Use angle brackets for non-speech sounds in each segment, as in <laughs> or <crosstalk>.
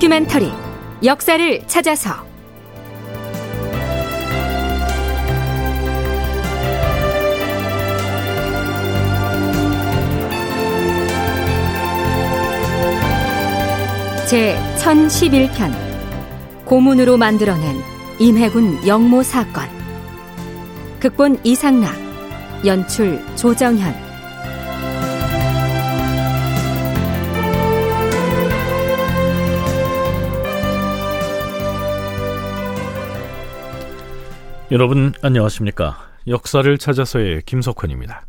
다큐멘터리 역사를 찾아서. 제 1011편 고문으로 만들어낸 임해군 영모 사건. 극본 이상락 연출 조정현 여러분 안녕하십니까? 역사를 찾아서의 김석환입니다.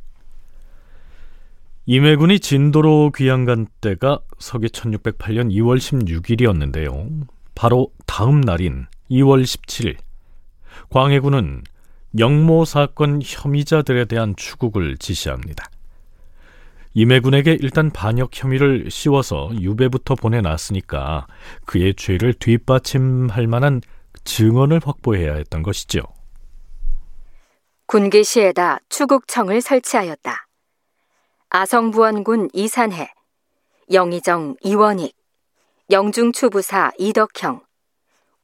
임해군이 진도로 귀양간 때가 서기 1608년 2월 16일이었는데요. 바로 다음 날인 2월 17일 광해군은 영모 사건 혐의자들에 대한 추국을 지시합니다. 임해군에게 일단 반역 혐의를 씌워서 유배부터 보내놨으니까 그의 죄를 뒷받침할 만한 증언을 확보해야 했던 것이죠. 군기시에다 추국청을 설치하였다. 아성부원군 이산해, 영의정 이원익, 영중추부사 이덕형,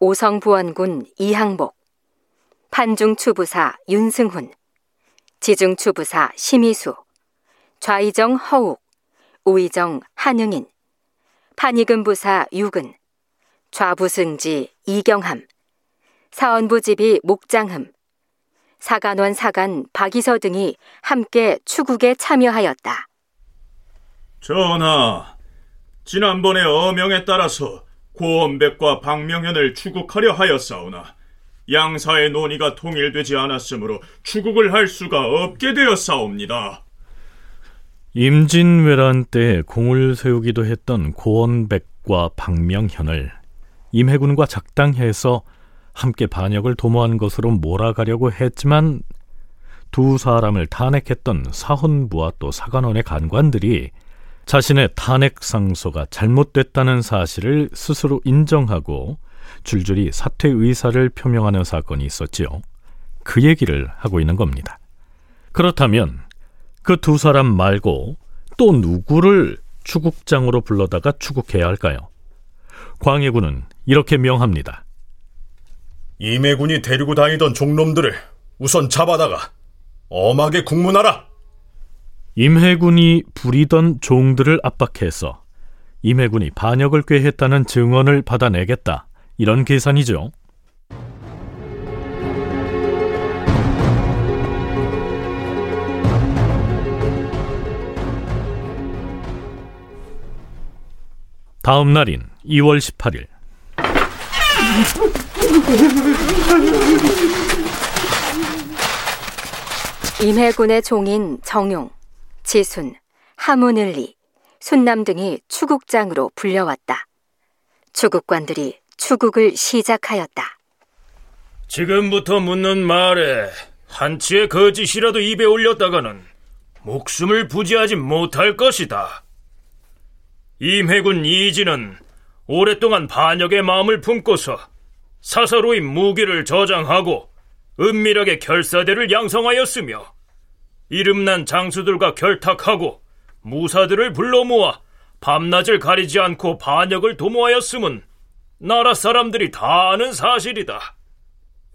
오성부원군 이항복, 판중추부사 윤승훈, 지중추부사 심희수, 좌의정 허욱, 우의정 한응인, 판이금부사 유근, 좌부승지 이경함, 사원부지비 목장흠, 사간원 사간 박이서 등이 함께 추국에 참여하였다. 전하, 지난번의 어명에 따라서 고원백과 박명현을 추국하려 하였사오나 양사의 논의가 통일되지 않았으므로 추국을 할 수가 없게 되었사옵니다. 임진왜란 때 공을 세우기도 했던 고원백과 박명현을 임해군과 작당해서 함께 반역을 도모한 것으로 몰아가려고 했지만 두 사람을 탄핵했던 사헌부와 또 사관원의 간관들이 자신의 탄핵 상소가 잘못됐다는 사실을 스스로 인정하고 줄줄이 사퇴 의사를 표명하는 사건이 있었지요. 그 얘기를 하고 있는 겁니다. 그렇다면 그 두 사람 말고 또 누구를 추국장으로 불러다가 추국해야 할까요? 광해군은 이렇게 명합니다. 임해군이 데리고 다니던 종놈들을 우선 잡아다가 엄하게 국문하라. 임해군이 부리던 종들을 압박해서 임해군이 반역을 꾀했다는 증언을 받아내겠다. 이런 계산이죠. 다음 날인 2월 18일 임해군의 종인 정용, 지순, 하문을리, 순남 등이 추국장으로 불려왔다. 추국관들이 추국을 시작하였다. 지금부터 묻는 말에 한치의 거짓이라도 입에 올렸다가는 목숨을 부지하지 못할 것이다. 임해군 이진은 오랫동안 반역의 마음을 품고서 사사로이 무기를 저장하고 은밀하게 결사대를 양성하였으며 이름난 장수들과 결탁하고 무사들을 불러 모아 밤낮을 가리지 않고 반역을 도모하였음은 나라 사람들이 다 아는 사실이다.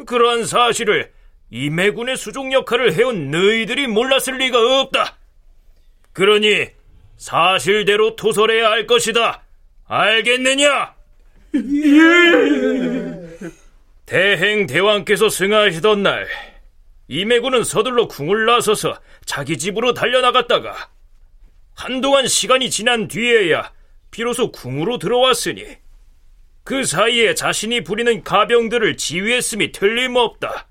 그러한 사실을 임해군의 수종 역할을 해온 너희들이 몰랐을 리가 없다. 그러니 사실대로 토설해야 할 것이다. 알겠느냐? 예. 대행 대왕께서 승하시던 날 임해군은 서둘러 궁을 나서서 자기 집으로 달려나갔다가 한동안 시간이 지난 뒤에야 비로소 궁으로 들어왔으니 그 사이에 자신이 부리는 가병들을 지휘했음이 틀림없다.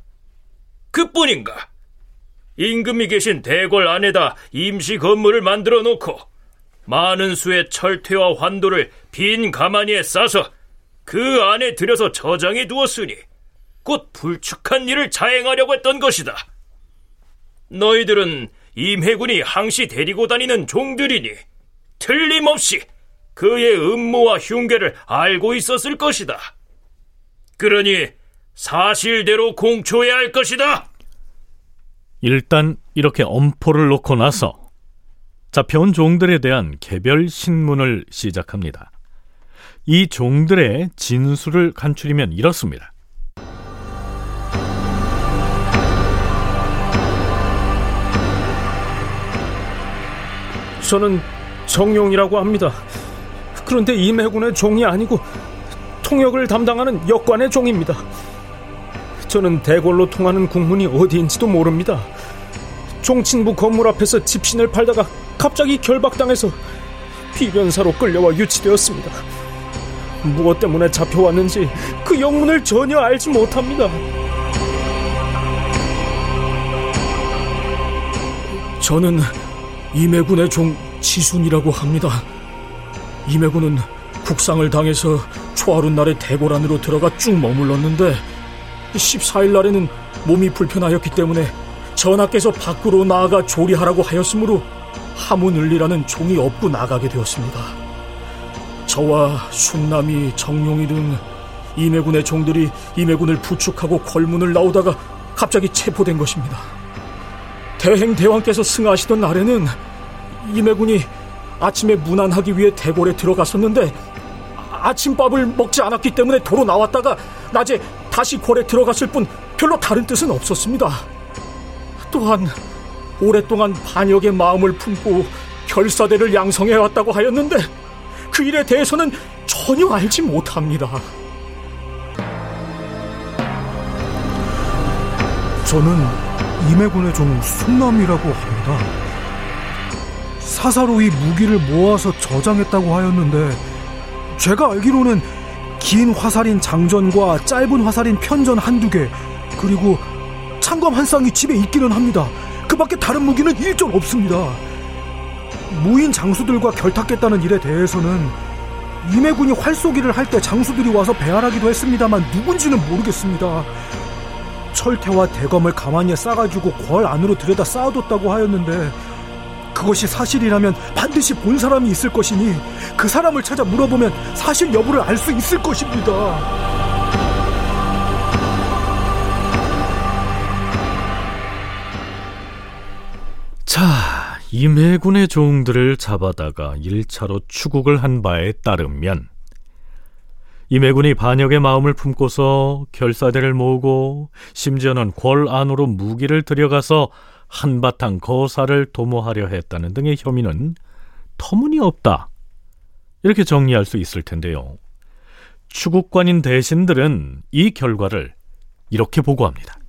그뿐인가? 임금이 계신 대궐 안에다 임시 건물을 만들어 놓고 많은 수의 철퇴와 환도를 빈 가마니에 싸서 그 안에 들여서 저장해 두었으니 곧 불축한 일을 자행하려고 했던 것이다. 너희들은 임해군이 항시 데리고 다니는 종들이니 틀림없이 그의 음모와 흉계를 알고 있었을 것이다. 그러니 사실대로 공초해야 할 것이다. 일단 이렇게 엄포를 놓고 나서 잡혀온 종들에 대한 개별 신문을 시작합니다. 이 종들의 진술을 간추리면 이렇습니다. 저는 정용이라고 합니다. 그런데 임해군의 종이 아니고 통역을 담당하는 역관의 종입니다. 저는 대궐로 통하는 국문이 어디인지도 모릅니다. 종친부 건물 앞에서 집신을 팔다가 갑자기 결박당해서 비변사로 끌려와 유치되었습니다. 무엇 때문에 잡혀왔는지 그 영문을 전혀 알지 못합니다. 저는 임해군의 종 지순이라고 합니다. 임해군은 국상을 당해서 초하룻 날에 대궐 안으로 들어가 쭉 머물렀는데 14일 날에는 몸이 불편하였기 때문에 전하께서 밖으로 나아가 조리하라고 하였으므로 하문을리라는 종이 업고 나가게 되었습니다. 저와 순남이, 정용이 등 임해군의 종들이 임해군을 부축하고 걸문을 나오다가 갑자기 체포된 것입니다. 대행 대왕께서 승하시던 날에는 임해군이 아침에 문안하기 위해 대궐에 들어갔었는데 아침밥을 먹지 않았기 때문에 도로 나왔다가 낮에 다시 골에 들어갔을 뿐 별로 다른 뜻은 없었습니다. 또한 오랫동안 반역의 마음을 품고 결사대를 양성해 왔다고 하였는데 그 일에 대해서는 전혀 알지 못합니다. 저는 임해군의 종 순남이라고 합니다. 사사로이 무기를 모아서 저장했다고 하였는데 제가 알기로는 긴 화살인 장전과 짧은 화살인 편전 한두 개 그리고 창검 한 쌍이 집에 있기는 합니다. 그 밖에 다른 무기는 일전 없습니다. 무인 장수들과 결탁했다는 일에 대해서는 임해군이 활쏘기를 할 때 장수들이 와서 배알하기도 했습니다만 누군지는 모르겠습니다. 철퇴와 대검을 가만히 싸가지고 궐 안으로 들여다 쌓아뒀다고 하였는데 그것이 사실이라면 반드시 본 사람이 있을 것이니 그 사람을 찾아 물어보면 사실 여부를 알 수 있을 것입니다. 임해군의 종들을 잡아다가 1차로 추국을 한 바에 따르면 임해군이 반역의 마음을 품고서 결사대를 모으고 심지어는 궐 안으로 무기를 들여가서 한바탕 거사를 도모하려 했다는 등의 혐의는 터무니없다. 이렇게 정리할 수 있을 텐데요. 추국관인 대신들은 이 결과를 이렇게 보고합니다.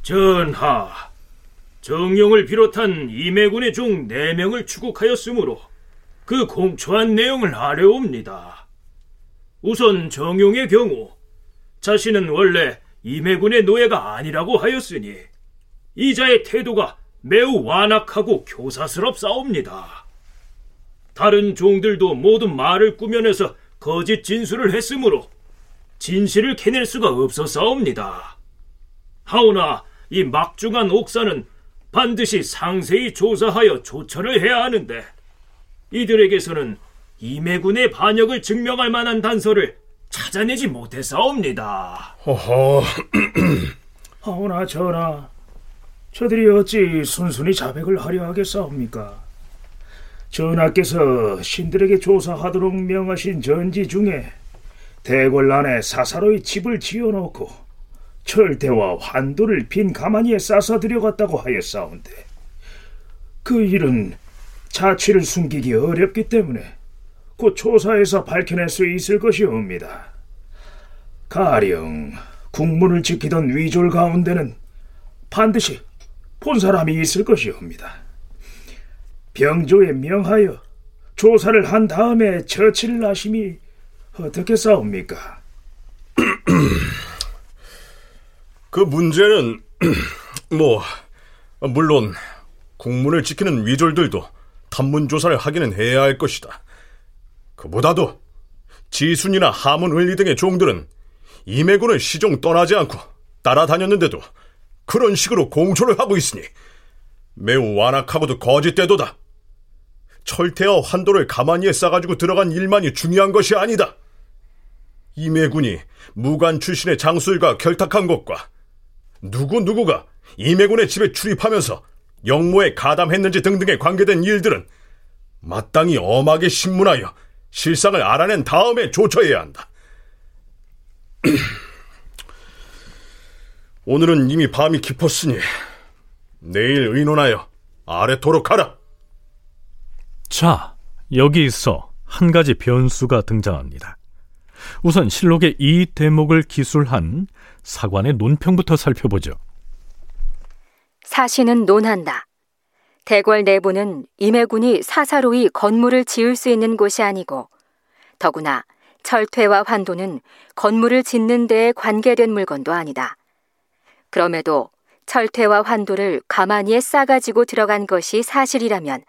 전하, 정용을 비롯한 임해군의 종 4명을 추국하였으므로 그 공초한 내용을 아뢰옵니다. 우선 정용의 경우 자신은 원래 임해군의 노예가 아니라고 하였으니 이자의 태도가 매우 완악하고 교사스럽사옵니다. 다른 종들도 모두 말을 꾸며내서 거짓 진술을 했으므로 진실을 캐낼 수가 없어싸옵니다. 하오나 이 막중한 옥사는 반드시 상세히 조사하여 조처를 해야 하는데 이들에게서는 임해군의 반역을 증명할 만한 단서를 찾아내지 못했사옵니다. 허허, 하오나 <clears throat> 전하, 저들이 어찌 순순히 자백을 하려 하겠사옵니까? 전하께서 신들에게 조사하도록 명하신 전지 중에 대궐 안에 사사로이 집을 지어놓고 철대와 환도를 빈 가마니에 싸서 들여갔다고 하였사온데 그 일은 자취를 숨기기 어렵기 때문에 곧 조사해서 밝혀낼 수 있을 것이옵니다. 가령 국문을 지키던 위졸 가운데는 반드시 본 사람이 있을 것이옵니다. 병조에 명하여 조사를 한 다음에 처치를 하심이 어떻게 싸웁니까? 그 문제는 <clears throat> 뭐 물론 국문을 지키는 위졸들도 탐문 조사를 하기는 해야 할 것이다. 그보다도 지순이나 하문 을리 등의 종들은 임해군을 시종 떠나지 않고 따라다녔는데도 그런 식으로 공초를 하고 있으니 매우 완악하고도 거짓되도다. 철퇴와 환도를 가만히에 싸가지고 들어간 일만이 중요한 것이 아니다. 임해군이 무관 출신의 장술과 결탁한 것과 누구누구가 임해군의 집에 출입하면서 영모에 가담했는지 등등에 관계된 일들은 마땅히 엄하게 신문하여 실상을 알아낸 다음에 조처해야 한다. <clears throat> 오늘은 이미 밤이 깊었으니 내일 의논하여 아래토록 하라. 자, 여기서 한 가지 변수가 등장합니다. 우선 실록의 이 대목을 기술한 사관의 논평부터 살펴보죠. 사신은 논한다. 대궐 내부는 임해군이 사사로이 건물을 지을 수 있는 곳이 아니고 더구나 철퇴와 환도는 건물을 짓는 데에 관계된 물건도 아니다. 그럼에도 철퇴와 환도를 가만히에 싸가지고 들어간 것이 사실이라면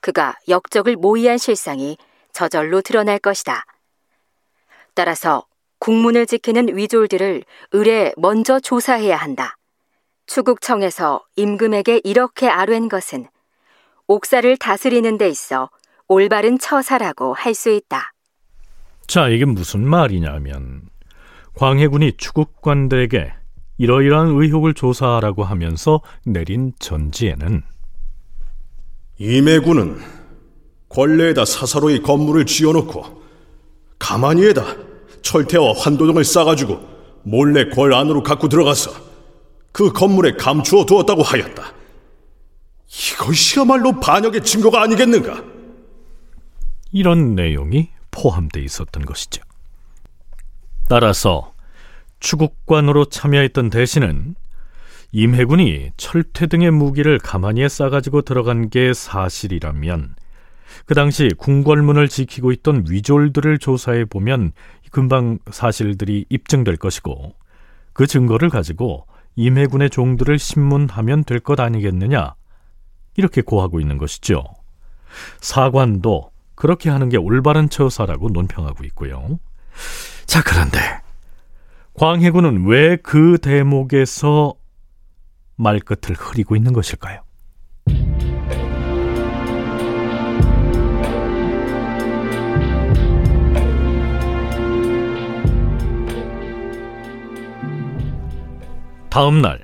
그가 역적을 모의한 실상이 저절로 드러날 것이다. 따라서 국문을 지키는 위졸들을 을에 먼저 조사해야 한다. 추국청에서 임금에게 이렇게 아뢰는 것은 옥사를 다스리는 데 있어 올바른 처사라고 할 수 있다. 자, 이게 무슨 말이냐면 광해군이 추국관들에게 이러이러한 의혹을 조사하라고 하면서 내린 전지에는 임해군은 권례에다 사사로이 건물을 지어놓고 가만히에다 철퇴와 환도등을 싸가지고 몰래 궐 안으로 갖고 들어가서 그 건물에 감추어 두었다고 하였다. 이것이야말로 반역의 증거가 아니겠는가? 이런 내용이 포함되어 있었던 것이죠. 따라서 추국관으로 참여했던 대신은 임해군이 철퇴 등의 무기를 가만히에 싸가지고 들어간 게 사실이라면 그 당시 궁궐문을 지키고 있던 위졸들을 조사해 보면 금방 사실들이 입증될 것이고 그 증거를 가지고 임해군의 종들을 신문하면 될 것 아니겠느냐 이렇게 고하고 있는 것이죠. 사관도 그렇게 하는 게 올바른 처사라고 논평하고 있고요. 자 그런데 광해군은 왜 그 대목에서 말끝을 흐리고 있는 것일까요? 다음 날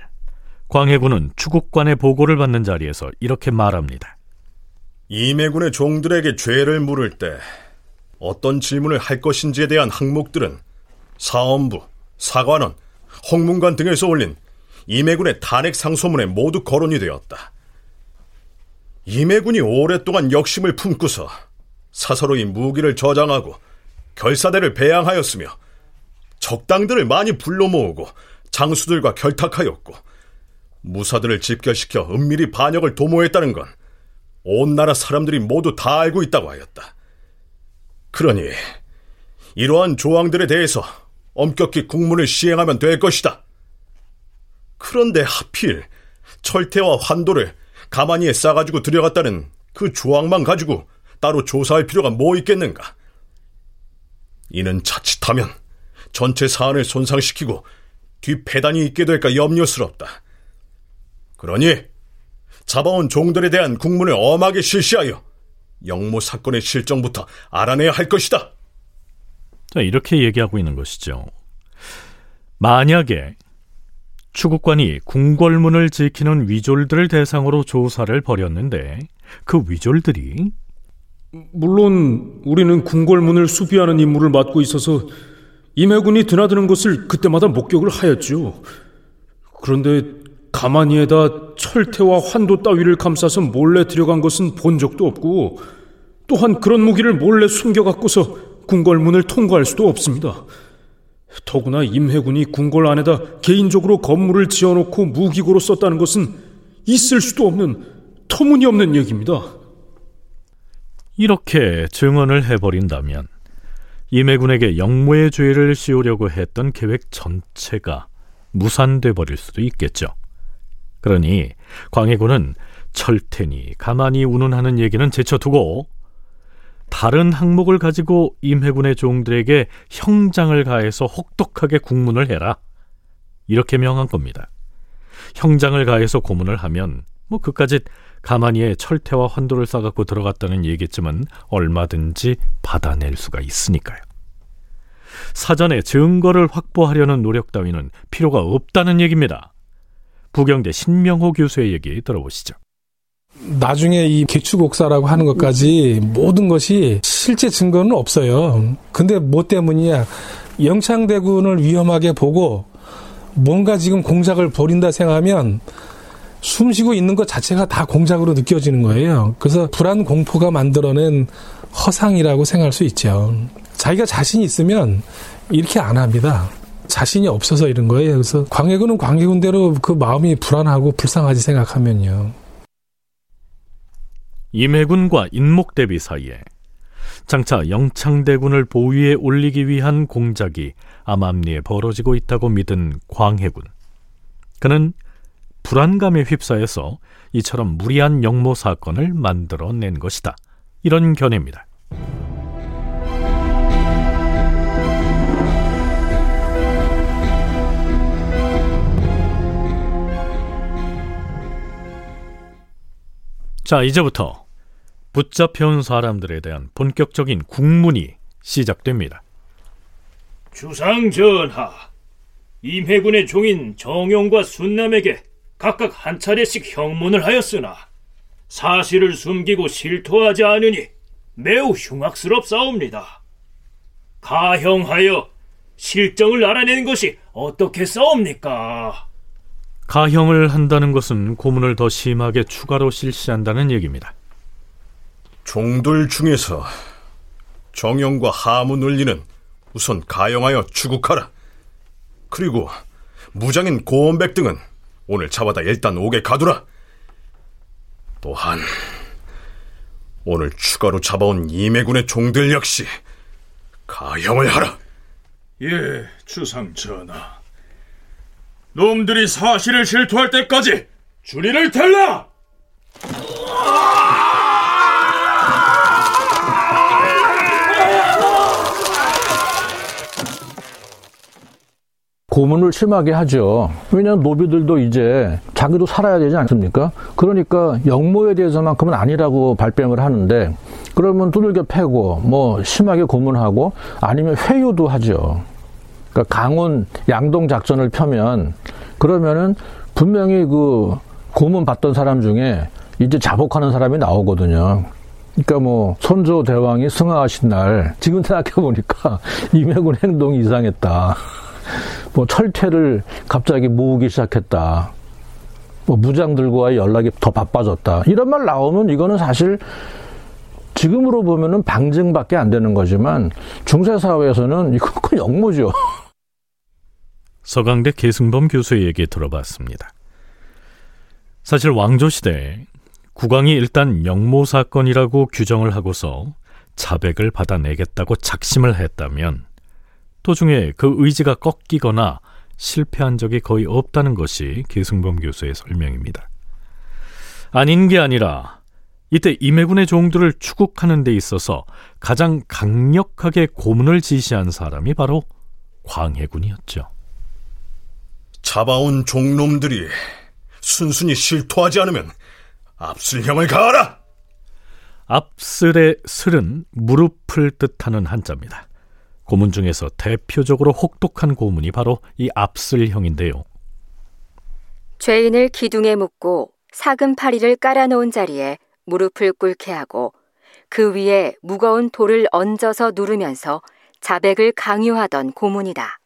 광해군은 추국관의 보고를 받는 자리에서 이렇게 말합니다. 임해군의 종들에게 죄를 물을 때 어떤 질문을 할 것인지에 대한 항목들은 사원부, 사관원, 홍문관 등에서 올린 임해군의 탄핵 상소문에 모두 거론이 되었다. 임해군이 오랫동안 역심을 품고서 사서로이 무기를 저장하고 결사대를 배양하였으며 적당들을 많이 불러 모으고 장수들과 결탁하였고 무사들을 집결시켜 은밀히 반역을 도모했다는 건 온 나라 사람들이 모두 다 알고 있다고 하였다. 그러니 이러한 조항들에 대해서 엄격히 국문을 시행하면 될 것이다. 그런데 하필 철퇴와 환도를 가만히에 싸가지고 들여갔다는 그 조항만 가지고 따로 조사할 필요가 뭐 있겠는가? 이는 자칫하면 전체 사안을 손상시키고 뒷패단이 있게 될까 염려스럽다. 그러니 잡아온 종들에 대한 국문을 엄하게 실시하여 영모 사건의 실정부터 알아내야 할 것이다. 자, 이렇게 얘기하고 있는 것이죠. 만약에 추국관이 궁궐문을 지키는 위졸들을 대상으로 조사를 벌였는데 그 위졸들이 물론 우리는 궁궐문을 수비하는 임무를 맡고 있어서 임해군이 드나드는 것을 그때마다 목격을 하였죠. 그런데 가만히에다 철퇴와 환도 따위를 감싸서 몰래 들여간 것은 본 적도 없고 또한 그런 무기를 몰래 숨겨갖고서 궁궐문을 통과할 수도 없습니다. 더구나 임해군이 궁궐 안에다 개인적으로 건물을 지어놓고 무기고로 썼다는 것은 있을 수도 없는 터무니없는 얘기입니다. 이렇게 증언을 해버린다면 임해군에게 영모의 죄를 씌우려고 했던 계획 전체가 무산돼 버릴 수도 있겠죠. 그러니 광해군은 철퇴니 가만히 운운하는 얘기는 제쳐두고 다른 항목을 가지고 임해군의 종들에게 형장을 가해서 혹독하게 국문을 해라. 이렇게 명한 겁니다. 형장을 가해서 고문을 하면 뭐 그까짓 가만히에 철퇴와 환도를 싸갖고 들어갔다는 얘기겠지만 얼마든지 받아낼 수가 있으니까요. 사전에 증거를 확보하려는 노력 따위는 필요가 없다는 얘기입니다. 부경대 신명호 교수의 얘기 들어보시죠. 나중에 이 개축옥사라고 하는 것까지 모든 것이 실제 증거는 없어요. 근데 뭐 때문이냐? 영창대군을 위험하게 보고 뭔가 지금 공작을 벌인다 생각하면 숨 쉬고 있는 것 자체가 다 공작으로 느껴지는 거예요. 그래서 불안 공포가 만들어낸 허상이라고 생각할 수 있죠. 자기가 자신이 있으면 이렇게 안 합니다. 자신이 없어서 이런 거예요. 그래서 광해군은 광해군대로 그 마음이 불안하고 불쌍하지 생각하면요. 임해군과 인목대비 사이에 장차 영창대군을 보위에 올리기 위한 공작이 암암리에 벌어지고 있다고 믿은 광해군. 그는 불안감에 휩싸여서 이처럼 무리한 영모 사건을 만들어낸 것이다. 이런 견해입니다. 자, 이제부터 붙잡혀온 사람들에 대한 본격적인 국문이 시작됩니다. 주상 전하, 임해군의 종인 정용과 순남에게 각각 한 차례씩 형문을 하였으나 사실을 숨기고 실토하지 않으니 매우 흉악스럽사옵니다. 가형하여 실정을 알아내는 것이 어떻게 싸웁니까? 가형을 한다는 것은 고문을 더 심하게 추가로 실시한다는 얘기입니다. 종들 중에서 정영과 하무 논리는 우선 가형하여 추국하라. 그리고 무장인 고원백 등은 오늘 잡아다 일단 옥에 가두라. 또한 오늘 추가로 잡아온 이매군의 종들 역시 가형을 하라. 예, 주상 전하. 놈들이 사실을 실토할 때까지 줄이를 텔라! 고문을 심하게 하죠. 왜냐하면 노비들도 이제 자기도 살아야 되지 않습니까? 그러니까 영모에 대해서만큼은 아니라고 발뺌을 하는데 그러면 두들겨 패고 뭐 심하게 고문하고 아니면 회유도 하죠. 그러니까 강원 양동 작전을 펴면 그러면은 분명히 그 고문 받던 사람 중에 이제 자복하는 사람이 나오거든요. 그러니까 뭐 선조 대왕이 승하하신 날 지금 생각해 보니까 <laughs> 임해군 행동이 이상했다. 뭐 철퇴를 갑자기 모으기 시작했다. 뭐 무장들과의 연락이 더 바빠졌다. 이런 말 나오면 이거는 사실 지금으로 보면은 방증밖에 안 되는 거지만 중세 사회에서는 그 <laughs> 역모죠. 서강대 계승범 교수의 얘기 들어봤습니다. 사실 왕조 시대에 국왕이 일단 영모 사건이라고 규정을 하고서 자백을 받아내겠다고 작심을 했다면 도중에 그 의지가 꺾이거나 실패한 적이 거의 없다는 것이 계승범 교수의 설명입니다. 아닌 게 아니라 이때 임해군의 종들을 추국하는 데 있어서 가장 강력하게 고문을 지시한 사람이 바로 광해군이었죠. 잡아온 종놈들이 순순히 실토하지 않으면 압슬형을 가하라! 압슬의 슬은 무릎을 뜻하는 한자입니다. 고문 중에서 대표적으로 혹독한 고문이 바로 이 압슬형인데요. 죄인을 기둥에 묶고 사금 파리를 깔아놓은 자리에 무릎을 꿇게 하고 그 위에 무거운 돌을 얹어서 누르면서 자백을 강요하던 고문이다.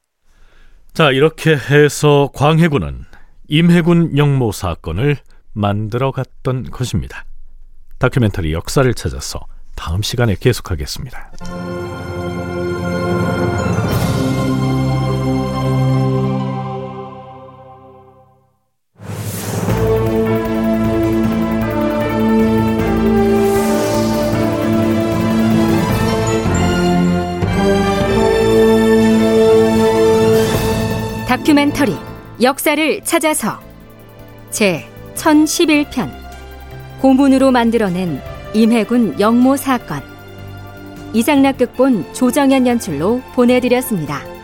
자, 이렇게 해서 광해군은 임해군 영모 사건을 만들어 갔던 것입니다. 다큐멘터리 역사를 찾아서 다음 시간에 계속하겠습니다. 다큐멘터리 역사를 찾아서 제 1011편 고문으로 만들어낸 임해군 영모 사건 이상락 극본 조정현 연출로 보내드렸습니다.